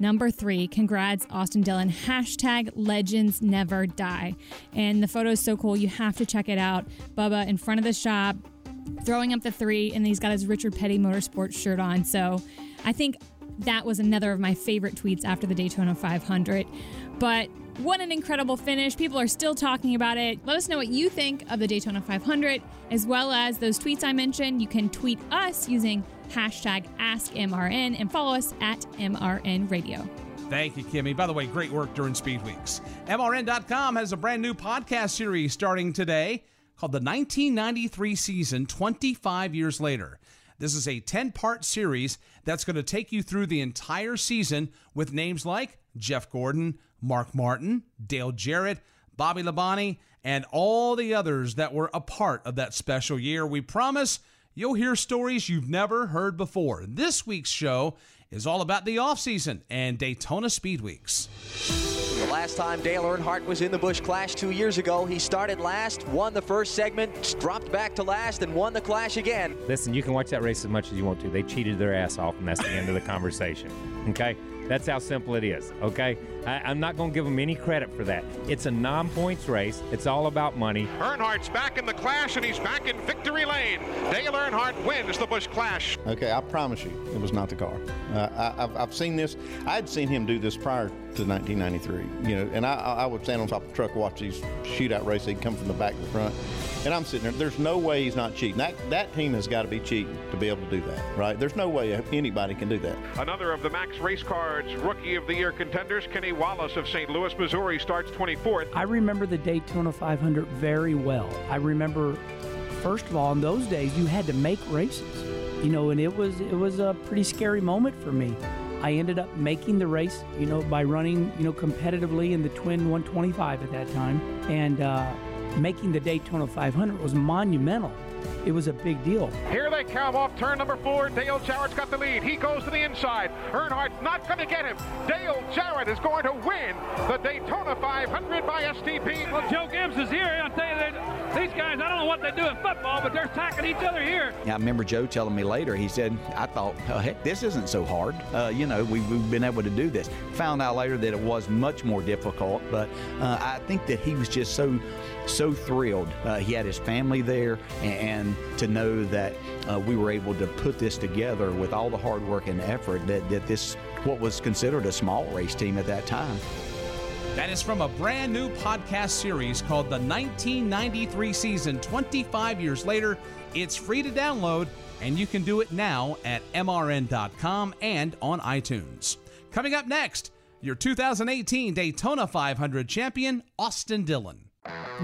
S15: Number three, congrats, Austin Dillon. Hashtag legends never die. And the photo is so cool. You have to check it out. Bubba in front of the shop, throwing up the three, and he's got his Richard Petty Motorsports shirt on. So I think that was another of my favorite tweets after the Daytona 500. But what an incredible finish. People are still talking about it. Let us know what you think of the Daytona 500, as well as those tweets I mentioned. You can tweet us using hashtag AskMRN and follow us at MRN Radio.
S5: Thank you, Kimmy. By the way, great work during Speed Weeks. MRN.com has a brand new podcast series starting today called the 1993 season 25 years later. This is a 10 part series that's going to take you through the entire season with names like Jeff Gordon, Mark Martin, Dale Jarrett, Bobby Labonte, and all the others that were a part of that special year. We promise you'll hear stories you've never heard before. This week's show is all about the offseason and Daytona Speed Weeks.
S25: The last time Dale Earnhardt was in the Busch Clash two years ago, he started last, won the first segment, dropped back to last, and won the Clash again.
S26: Listen, you can watch that race as much as you want to. They cheated their ass off, and that's the end of the conversation. Okay? That's how simple it is, okay? I, am not going to give them any credit for that. It's a non points race, it's all about money.
S21: Earnhardt's back in the Clash, and he's back in victory lane. Dale Earnhardt wins the Busch Clash.
S27: Okay, I promise you, it was not the car. Uh, I, have seen this. I'd seen him do this prior to 1993, you know, and I, I would stand on top of the truck, watch these shootout races. He'd come from the back to the front. And I'm sitting there. There's no way he's not cheating. That that team has got to be cheating to be able to do that, right? There's no way anybody can do that.
S21: Another of the Maxx Race Cards Rookie of the Year contenders, Kenny Wallace of St. Louis, Missouri, starts 24th.
S28: I remember the Daytona 500 very well. I remember, first of all, in those days you had to make races, you know, and it was it was a pretty scary moment for me. I ended up making the race, you know, by running, you know, competitively in the twin 125 at that time, and. Uh, making the Daytona 500 was monumental. It was a big deal.
S21: Here they come off turn number four. Dale Jarrett's got the lead. He goes to the inside. Earnhardt's not going to get him. Dale Jarrett is going to win the Daytona 500 by STP.
S29: Well, Joe Gibbs is here. I'll tell you, these guys, I don't know what they do in football, but they're attacking each other here.
S30: Yeah, I remember Joe telling me later, he said, I thought, oh, heck, this isn't so hard. Uh, you know, we've, we've, been able to do this. Found out later that it was much more difficult, but uh, I think that he was just so so thrilled. Uh, he had his family there, and, and to know that uh, we were able to put this together with all the hard work and effort that, that this, what was considered a small race team at that time.
S5: That is from a brand new podcast series called The 1993 Season 25 Years Later. It's free to download, and you can do it now at MRN.com and on iTunes. Coming up next, your 2018 Daytona 500 champion, Austin Dillon.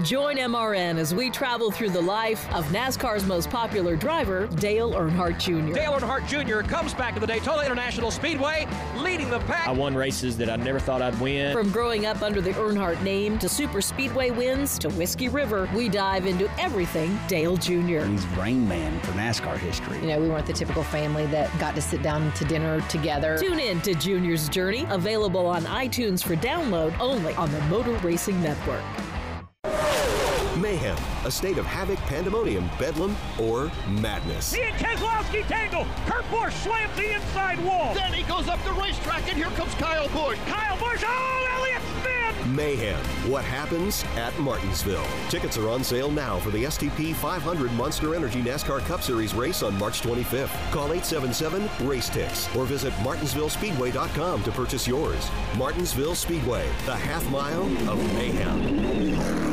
S31: Join MRN as we travel through the life of NASCAR's most popular driver, Dale Earnhardt Jr.
S25: Dale Earnhardt Jr. comes back to the Daytona International Speedway, leading the pack.
S26: I won races that I never thought I'd win.
S31: From growing up under the Earnhardt name to super speedway wins to Whiskey River, we dive into everything Dale Jr.
S30: He's brain Man for NASCAR history.
S32: You know, we weren't the typical family that got to sit down to dinner together.
S31: Tune in to Junior's Journey, available on iTunes for download only on the Motor Racing Network.
S33: Mayhem, a state of havoc, pandemonium, bedlam, or madness.
S4: Me and Keselowski tangle. Kurt Busch slams the inside wall.
S18: Then he goes up the racetrack, and here comes Kyle Busch.
S4: Kyle Busch, oh, Elliott spin!
S33: Mayhem, what happens at Martinsville. Tickets are on sale now for the STP 500 Monster Energy NASCAR Cup Series race on March 25th. Call 877 Race Ticks or visit martinsvillespeedway.com to purchase yours. Martinsville Speedway, the half mile of mayhem.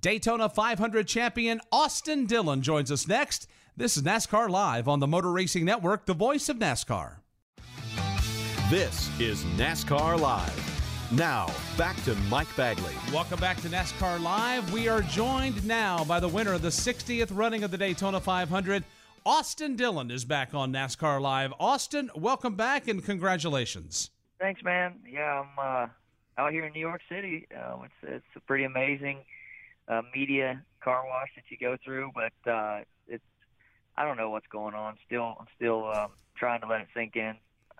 S5: Daytona 500 champion Austin Dillon joins us next. This is NASCAR Live on the Motor Racing Network, the voice of NASCAR.
S33: This is NASCAR Live. Now, back to Mike Bagley.
S5: Welcome back to NASCAR Live. We are joined now by the winner of the 60th running of the Daytona 500. Austin Dillon is back on NASCAR Live. Austin, welcome back and congratulations.
S34: Thanks, man. Yeah, I'm uh, out here in New York City. Uh, it's it's pretty amazing uh, media car wash that you go through, but uh, it's I don't know what's going on. Still, I'm still um, trying to let it sink in.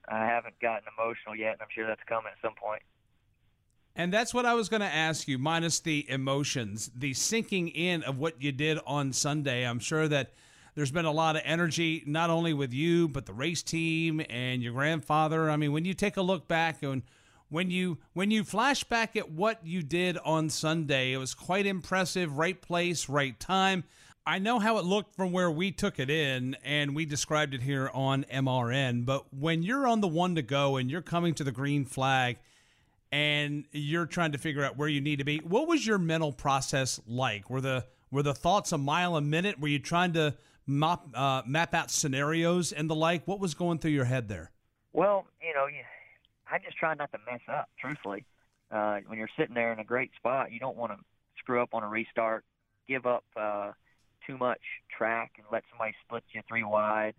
S34: I haven't gotten emotional yet, and I'm sure that's coming at some point.
S5: And that's what I was going to ask you, minus the emotions, the sinking in of what you did on Sunday. I'm sure that there's been a lot of energy, not only with you, but the race team and your grandfather. I mean, when you take a look back and when you when you flash back at what you did on Sunday, it was quite impressive. Right place, right time. I know how it looked from where we took it in and we described it here on MRN, but when you're on the one to go and you're coming to the green flag and you're trying to figure out where you need to be, what was your mental process like? Were the were the thoughts a mile a minute? Were you trying to map uh, map out scenarios and the like? What was going through your head there?
S34: Well, you know, I just try not to mess up. Truthfully, uh, when you're sitting there in a great spot, you don't want to screw up on a restart give up uh, too much track and let somebody split you three wide.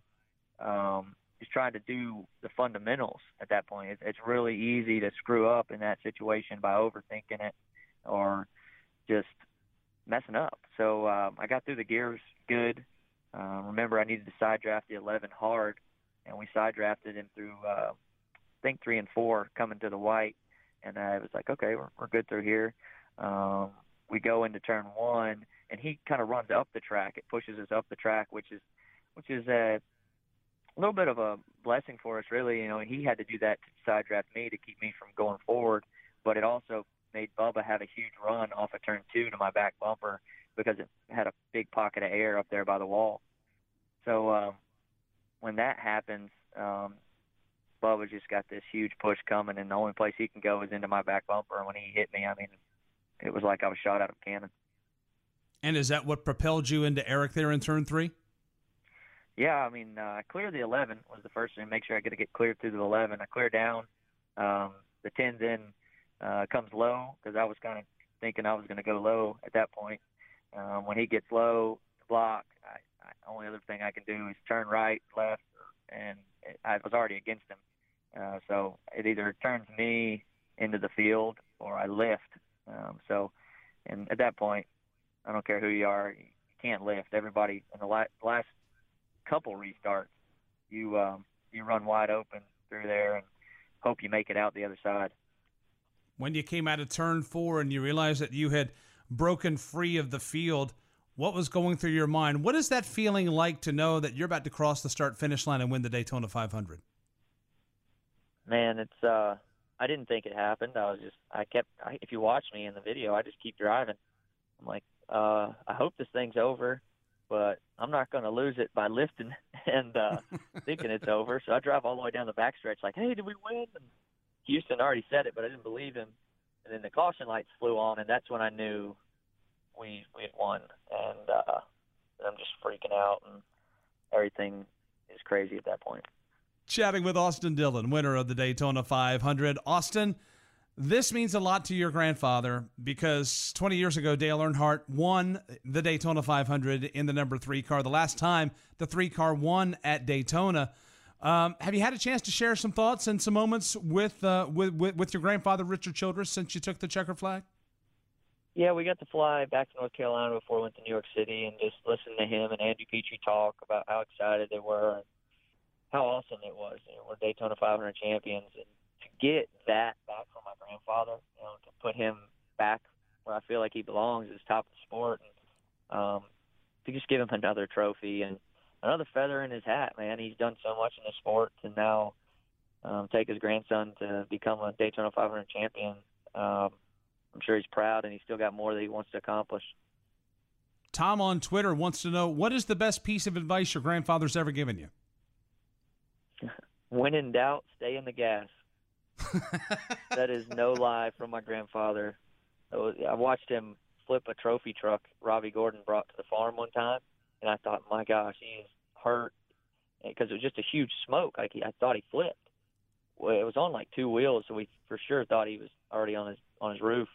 S34: Um, just trying to do the fundamentals at that point. It's, it's really easy to screw up in that situation by overthinking it or just messing up. So um, I got through the gears good. Uh, remember, I needed to side draft the 11 hard, and we side drafted him through, uh, think, three and four coming to the white. And I was like, okay, we're, we're good through here. Um, we go into turn one, and he kind of runs up the track. It pushes us up the track, which is which is a little bit of a blessing for us, really. You know, he had to do that to side draft me to keep me from going forward, but it also made Bubba have a huge run off of turn two to my back bumper because it had a big pocket of air up there by the wall. So um, when that happens, um, Bubba just got this huge push coming, and the only place he can go is into my back bumper. And when he hit me, I mean, it was like I was shot out of a cannon.
S5: And is that what propelled you into Aric there in turn three?
S34: Yeah, I mean, uh, I cleared the 11 was the first thing. Make sure I got to get cleared through the 11. I clear down. Um, the 10's in uh, comes low because I was kind of thinking I was going to go low at that point. Um, when he gets low, block. I, I, only other thing I can do is turn right, left, and I was already against him. Uh, so it either turns me into the field or I lift. Um, so, and at that point, I don't care who you are, you can't lift. Everybody in the la- last couple restarts, you um, you run wide open through there and hope you make it out the other side.
S5: When you came out of turn four and you realized that you had broken free of the field, what was going through your mind? What is that feeling like to know that you're about to cross the start finish line and win the Daytona 500?
S34: Man, it's uh I didn't think it happened. I was just I kept I, if you watch me in the video, I just keep driving. I'm like, uh I hope this thing's over, but I'm not going to lose it by lifting and uh thinking it's over. So I drive all the way down the backstretch like, "Hey, did we win?" And Houston already said it, but I didn't believe him. And then the caution lights flew on, and that's when I knew we we had won. And uh, I'm just freaking out, and everything is crazy at that point.
S5: Chatting with Austin Dillon, winner of the Daytona 500. Austin, this means a lot to your grandfather because 20 years ago, Dale Earnhardt won the Daytona 500 in the number three car. The last time the three car won at Daytona. Um, have you had a chance to share some thoughts and some moments with, uh, with, with with your grandfather Richard Childress since you took the checker flag?
S34: Yeah, we got to fly back to North Carolina before we went to New York City and just listen to him and Andy Petree talk about how excited they were and how awesome it was. You know, we're Daytona 500 champions, and to get that back from my grandfather, you know, to put him back where I feel like he belongs is top of the sport, and um, to just give him another trophy and another feather in his hat, man. He's done so much in the sport to now um, take his grandson to become a Daytona 500 champion. Um, I'm sure he's proud, and he's still got more that he wants to accomplish.
S5: Tom on Twitter wants to know what is the best piece of advice your grandfather's ever given you?
S34: when in doubt, stay in the gas. that is no lie from my grandfather. I watched him flip a trophy truck Robby Gordon brought to the farm one time, and I thought, my gosh, he is hurt because it was just a huge smoke. Like he, I thought he flipped. Well, it was on like two wheels, so we for sure thought he was already on his on his roof.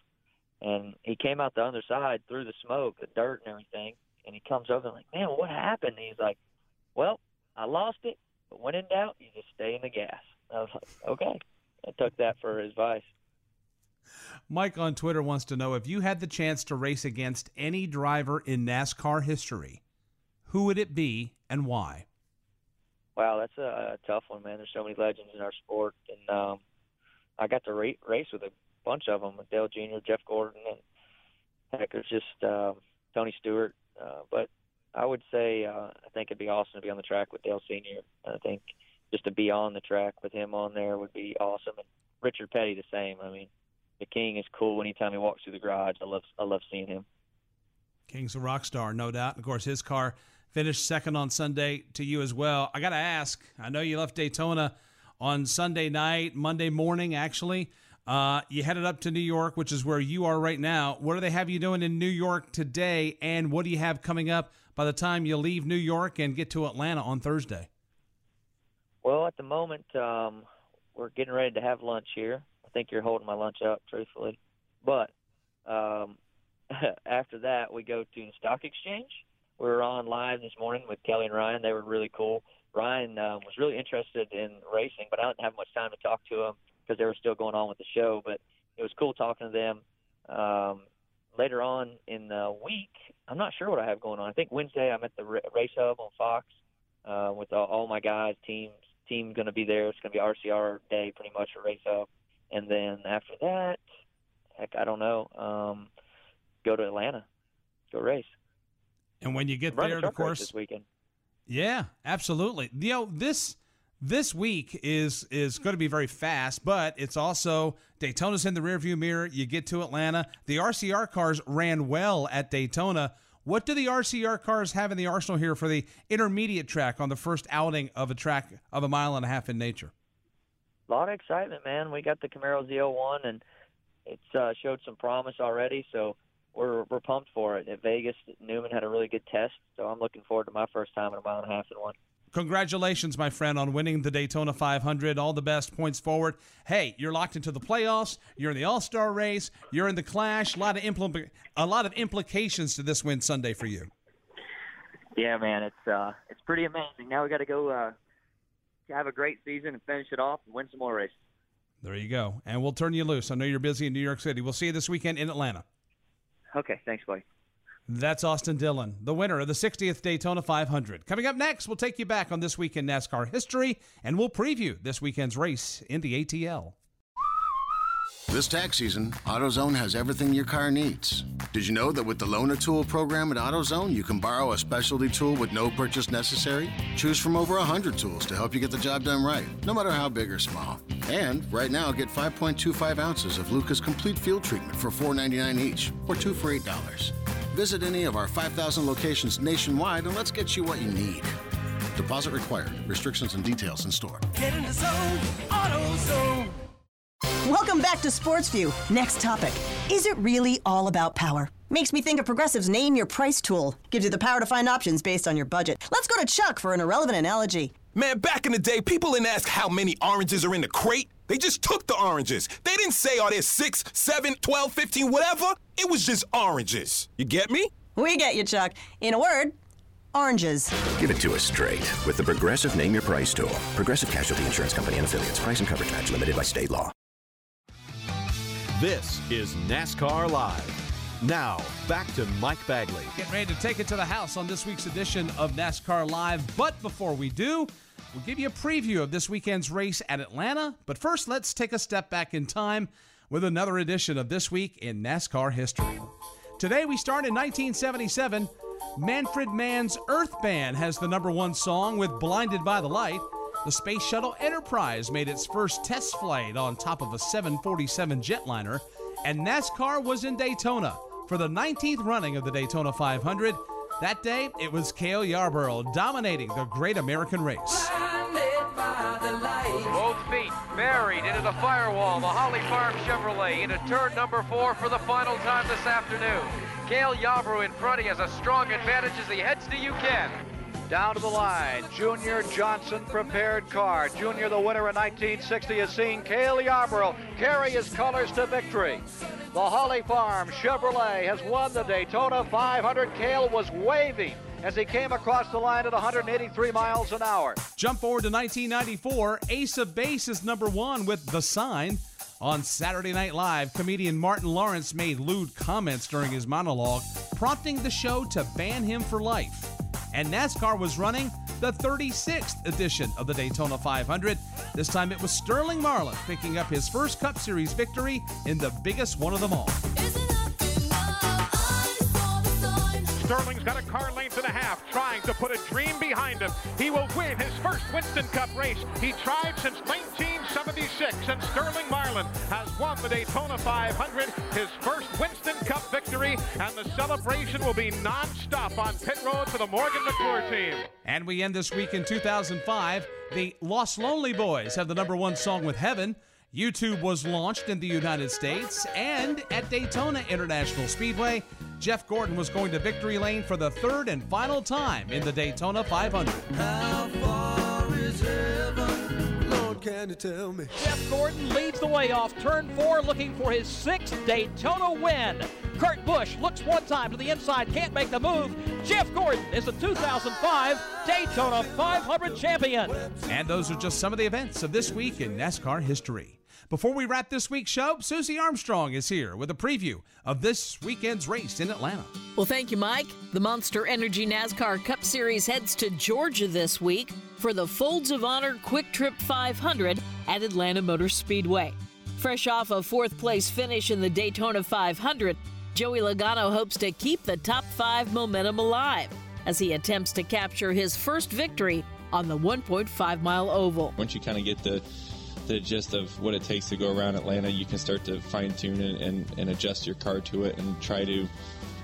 S34: And he came out the other side through the smoke, the dirt, and everything. And he comes over and like, man, what happened? And he's like, well, I lost it, but when in doubt, you just stay in the gas. I was like, okay. I took that for advice.
S5: Mike on Twitter wants to know if you had the chance to race against any driver in NASCAR history, who would it be and why?
S34: Wow, that's a, a tough one, man. There's so many legends in our sport, and um, I got to ra- race with a bunch of them: Dale Jr., Jeff Gordon, and heck, there's just uh, Tony Stewart. Uh, but I would say uh, I think it'd be awesome to be on the track with Dale Sr. I think just to be on the track with him on there would be awesome. And Richard Petty the same. I mean, the King is cool anytime he walks through the garage. I love I love seeing him.
S5: King's a rock star, no doubt. Of course, his car finished second on Sunday to you as well. I got to ask. I know you left Daytona on Sunday night, Monday morning, actually. Uh, you headed up to New York, which is where you are right now. What do they have you doing in New York today, and what do you have coming up by the time you leave New York and get to Atlanta on Thursday?
S34: Well, at the moment, um, we're getting ready to have lunch here. I think you're holding my lunch up, truthfully. But um, after that, we go to the stock exchange. We were on live this morning with Kelly and Ryan. They were really cool. Ryan um, was really interested in racing, but I didn't have much time to talk to him because they were still going on with the show. But it was cool talking to them. Um, later on in the week, I'm not sure what I have going on. I think Wednesday I'm at the Race Hub on Fox uh, with all, all my guys. Teams team going to be there. It's going to be RCR day pretty much for Race Hub, and then after that, heck, I don't know. Um, go to Atlanta, go race.
S5: And when you get
S34: a
S5: there, of course,
S34: this weekend.
S5: Yeah, absolutely. You know, this this week is is going to be very fast, but it's also Daytona's in the rearview mirror. You get to Atlanta. The RCR cars ran well at Daytona. What do the RCR cars have in the arsenal here for the intermediate track on the first outing of a track of a mile and a half in nature?
S34: A lot of excitement, man. We got the Camaro ZL1, and it's uh, showed some promise already. So we're we're pumped for it. At Vegas, Newman had a really good test, so I'm looking forward to my first time in a mile and a half in one.
S5: Congratulations, my friend, on winning the Daytona 500. All the best points forward. Hey, you're locked into the playoffs. You're in the All Star race. You're in the Clash. A lot of impl- a lot of implications to this win Sunday for you.
S34: Yeah, man, it's uh, it's pretty amazing. Now we got to go uh, have a great season and finish it off and win some more races.
S5: There you go. And we'll turn you loose. I know you're busy in New York City. We'll see you this weekend in Atlanta.
S34: Okay, thanks, buddy.
S5: That's Austin Dillon, the winner of the 60th Daytona 500. Coming up next, we'll take you back on this week in NASCAR history and we'll preview this weekend's race in the ATL.
S12: This tax season, AutoZone has everything your car needs. Did you know that with the Loaner Tool program at AutoZone, you can borrow a specialty tool with no purchase necessary? Choose from over 100 tools to help you get the job done right, no matter how big or small. And right now, get 5.25 ounces of Lucas Complete Fuel Treatment for $4.99 each, or two for $8. Visit any of our 5,000 locations nationwide and let's get you what you need. Deposit required. Restrictions and details in store.
S18: Get in the zone, AutoZone.
S35: Welcome back to Sports View. Next topic. Is it really all about power? Makes me think of Progressive's Name Your Price tool. Gives you the power to find options based on your budget. Let's go to Chuck for an irrelevant analogy.
S36: Man, back in the day, people didn't ask how many oranges are in the crate. They just took the oranges. They didn't say, oh, are there 6, 7, 12, 15, whatever. It was just oranges. You get me?
S35: We get you, Chuck. In a word, oranges.
S33: Give it to us straight with the Progressive Name Your Price tool. Progressive Casualty Insurance Company and affiliates. Price and coverage match limited by state law.
S37: This is NASCAR Live. Now, back to Mike Bagley.
S5: Getting ready to take it to the house on this week's edition of NASCAR Live. But before we do, we'll give you a preview of this weekend's race at Atlanta. But first, let's take a step back in time with another edition of This Week in NASCAR History. Today, we start in 1977. Manfred Mann's Earth Band has the number one song with Blinded by the Light. The Space Shuttle Enterprise made its first test flight on top of a 747 jetliner, and NASCAR was in Daytona for the 19th running of the Daytona 500. That day, it was Cale Yarborough dominating the Great American Race.
S23: Both feet buried into the firewall. The Holly Farm Chevrolet into turn number four for the final time this afternoon. Cale Yarborough in front. He has a strong advantage as he heads to UCAN.
S38: Down to the line, Junior Johnson prepared car. Junior, the winner in 1960, has seen Cale Yarborough carry his colors to victory. The Holly Farm Chevrolet has won the Daytona 500. Cale was waving as he came across the line at 183 miles an hour.
S5: Jump forward to 1994. Ace of Base is number one with The Sign. On Saturday Night Live, comedian Martin Lawrence made lewd comments during his monologue, prompting the show to ban him for life. And NASCAR was running the 36th edition of the Daytona 500. This time it was Sterling Marlin picking up his first Cup Series victory in the biggest one of them all.
S21: Sterling's got a car length and a half, trying to put a dream behind him. He will win his first Winston Cup race. He tried since 1976, and Sterling Marlin has won the Daytona 500, his first Winston Cup victory, and the celebration will be non-stop on pit road for the Morgan McClure team.
S5: And we end this week in 2005. The Los Lonely Boys have the number one song with Heaven. YouTube was launched in the United States, and at Daytona International Speedway, Jeff Gordon was going to victory lane for the third and final time in the Daytona 500.
S18: How far is heaven? Lord, can you tell me?
S23: Jeff Gordon leads the way off turn four, looking for his sixth Daytona win.
S4: Kurt Busch looks one time to the inside, can't make the move. Jeff Gordon is the 2005 Daytona 500 champion.
S5: And those are just some of the events of this week in NASCAR history. Before we wrap this week's show, Susie Armstrong is here with a preview of this weekend's race in Atlanta.
S31: Well, thank you, Mike. The Monster Energy NASCAR Cup Series heads to Georgia this week for the Folds of Honor QuikTrip 500 at Atlanta Motor Speedway. Fresh off a fourth place finish in the Daytona 500, Joey Logano hopes to keep the top five momentum alive as he attempts to capture his first victory on the 1.5 mile oval.
S39: Once you kind of get the the gist of what it takes to go around Atlanta, you can start to fine tune and, and, and adjust your car to it and try to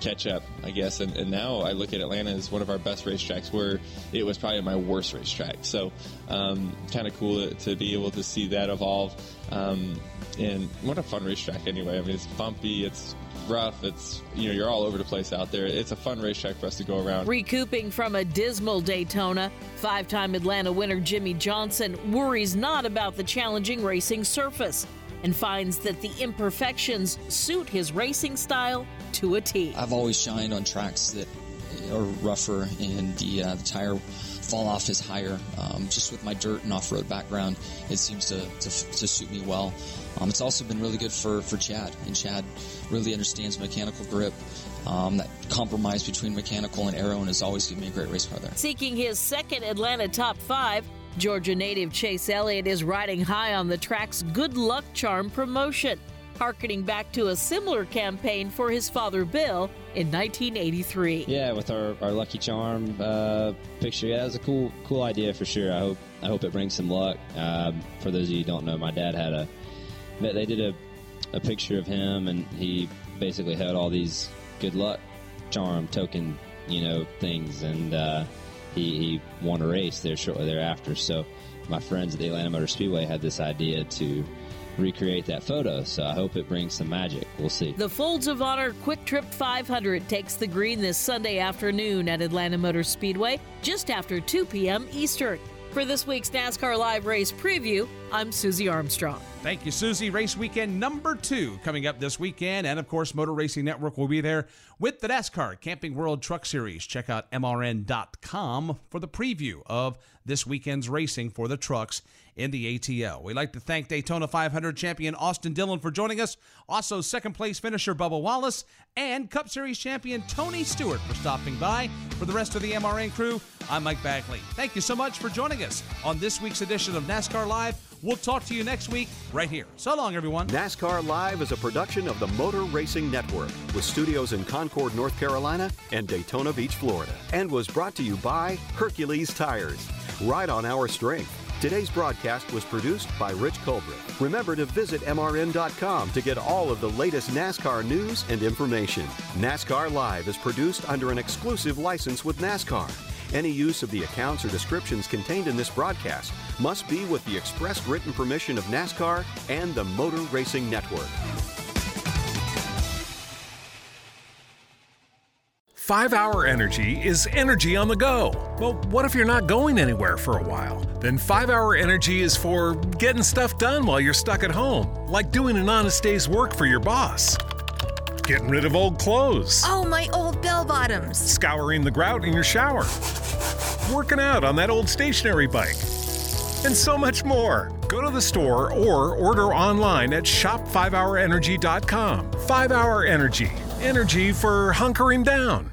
S39: catch up, I guess. And, and, now I look at Atlanta as one of our best racetracks, where it was probably my worst racetrack. So, um, kind of cool to, be able to see that evolve. Um, and what a fun racetrack, anyway. I mean, it's bumpy, it's rough. It's you know you're all over the place out there. It's a fun racetrack for us to go around.
S31: Recouping from a dismal Daytona, five-time Atlanta winner Jimmie Johnson worries not about the challenging racing surface and finds that the imperfections suit his racing style to a T.
S40: I've always shined on tracks that are rougher and the, uh, the tire fall off is higher. Um, just with my dirt and off-road background, it seems to, to, to suit me well. Um, it's also been really good for, for Chad, and Chad really understands mechanical grip. Um, that compromise between mechanical and aero, and has always given me a great race car there.
S31: Seeking his second Atlanta top five, Georgia native Chase Elliott is riding high on the track's Good Luck Charm promotion, harkening back to a similar campaign for his father Bill in 1983.
S41: Yeah, with our, our Lucky Charm uh, picture, yeah, that was a cool cool idea for sure. I hope I hope it brings some luck. Um, for those of you who don't know, my dad had a they did a, a picture of him, and he basically had all these good luck charm token, you know, things, and uh, he, he won a race there shortly thereafter. So my friends at the Atlanta Motor Speedway had this idea to recreate that photo. So I hope it brings some magic. We'll see.
S31: The Folds of Honor QuikTrip 500 takes the green this Sunday afternoon at Atlanta Motor Speedway, just after 2 p.m. Eastern. For this week's NASCAR Live Race Preview, I'm Susie Armstrong.
S5: Thank you, Susie. Race weekend number two coming up this weekend. And of course, Motor Racing Network will be there with the NASCAR Camping World Truck Series. Check out MRN.com for the preview of this weekend's racing for the trucks in the ATL. We'd like to thank Daytona 500 champion Austin Dillon for joining us, also second place finisher Bubba Wallace, and Cup Series champion Tony Stewart for stopping by. For the rest of the MRN crew, I'm Mike Bagley. Thank you so much for joining us on this week's edition of NASCAR Live. We'll talk to you next week right here. So long, everyone.
S1: NASCAR Live is a production of the Motor Racing Network with studios in Concord, North Carolina and Daytona Beach, Florida, and was brought to you by Hercules Tires. Ride on our strength. Today's broadcast was produced by Rich Colbert. Remember to visit MRN.com to get all of the latest NASCAR news and information. NASCAR Live is produced under an exclusive license with NASCAR. Any use of the accounts or descriptions contained in this broadcast must be with the express written permission of NASCAR and the Motor Racing Network.
S42: Five Hour Energy is energy on the go. Well, what if you're not going anywhere for a while? Then Five Hour Energy is for getting stuff done while you're stuck at home, like doing an honest day's work for your boss getting rid of old clothes.
S43: Oh, my old bell bottoms.
S42: Scouring the grout in your shower. Working out on that old stationary bike. And so much more. Go to the store or order online at shop5hourenergy.com. 5 Hour Energy. Energy for hunkering down.